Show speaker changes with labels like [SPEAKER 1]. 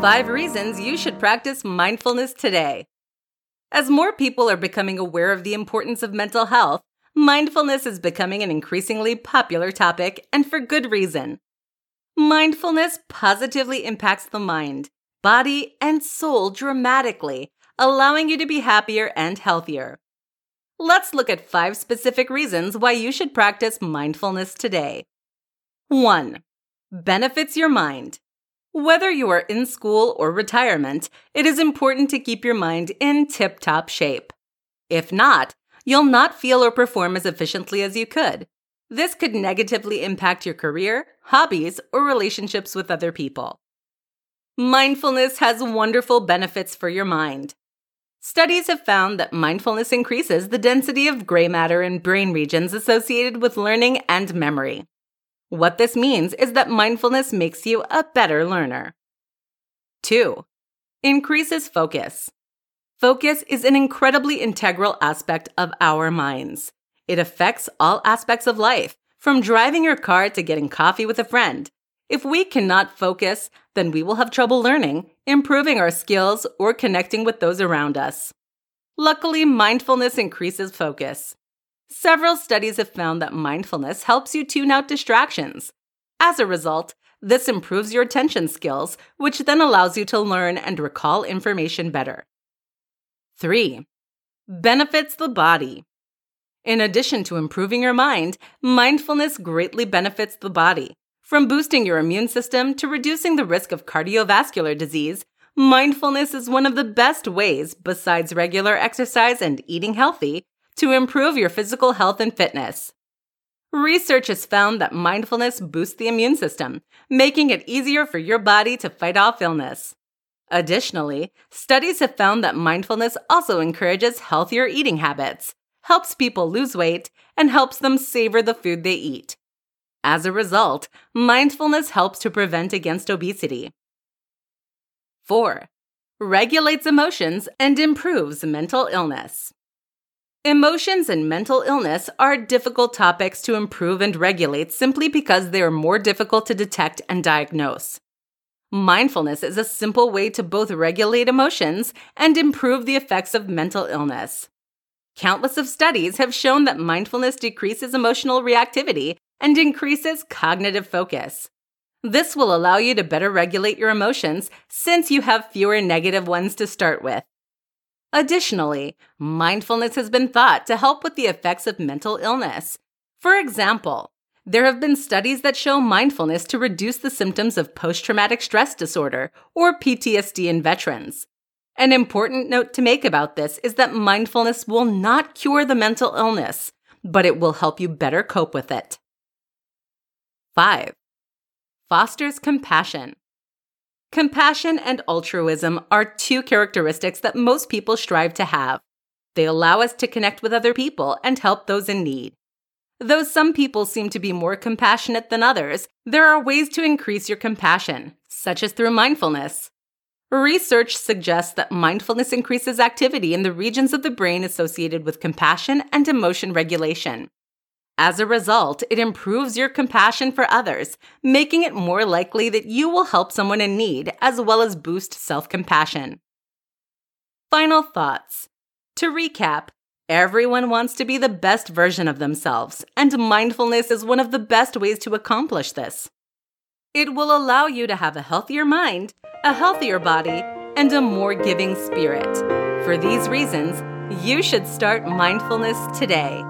[SPEAKER 1] 5 reasons you should practice mindfulness today. As more people are becoming aware of the importance of mental health, mindfulness is becoming an increasingly popular topic, and for good reason. Mindfulness positively impacts the mind, body, and soul dramatically, allowing you to be happier and healthier. Let's look at five specific reasons why you should practice mindfulness today. 1. Benefits your mind. Whether you are in school or retirement, it is important to keep your mind in tip top shape. If not, you'll not feel or perform as efficiently as you could. This could negatively impact your career, hobbies, or relationships with other people. Mindfulness has wonderful benefits for your mind. Studies have found that mindfulness increases the density of gray matter in brain regions associated with learning and memory. What this means is that mindfulness makes you a better learner. 2. Increases focus. Focus is an incredibly integral aspect of our minds. It affects all aspects of life, from driving your car to getting coffee with a friend. If we cannot focus, then we will have trouble learning, improving our skills, or connecting with those around us. Luckily, mindfulness increases focus. Several studies have found that mindfulness helps you tune out distractions. As a result, this improves your attention skills, which then allows you to learn and recall information better. 3. Benefits the body. In addition to improving your mind, mindfulness greatly benefits the body. From boosting your immune system to reducing the risk of cardiovascular disease, mindfulness is one of the best ways, besides regular exercise and eating healthy, to improve your physical health and fitness. Research has found that mindfulness boosts the immune system, making it easier for your body to fight off illness. Additionally, studies have found that mindfulness also encourages healthier eating habits, helps people lose weight, and helps them savor the food they eat. As a result, mindfulness helps to prevent against obesity. 4. Regulates emotions and improves mental illness. Emotions and mental illness are difficult topics to improve and regulate simply because they are more difficult to detect and diagnose. Mindfulness is a simple way to both regulate emotions and improve the effects of mental illness. Countless of studies have shown that mindfulness decreases emotional reactivity and increases cognitive focus. This will allow you to better regulate your emotions since you have fewer negative ones to start with. Additionally, mindfulness has been thought to help with the effects of mental illness. For example, there have been studies that show mindfulness to reduce the symptoms of post traumatic stress disorder, or PTSD, in veterans. An important note to make about this is that mindfulness will not cure the mental illness, but it will help you better cope with it. 5. Fosters compassion. Compassion and altruism are two characteristics that most people strive to have. They allow us to connect with other people and help those in need. Though some people seem to be more compassionate than others, there are ways to increase your compassion, such as through mindfulness. Research suggests that mindfulness increases activity in the regions of the brain associated with compassion and emotion regulation. As a result, it improves your compassion for others, making it more likely that you will help someone in need as well as boost self compassion. Final thoughts. To recap, everyone wants to be the best version of themselves, and mindfulness is one of the best ways to accomplish this. It will allow you to have a healthier mind, a healthier body, and a more giving spirit. For these reasons, you should start mindfulness today.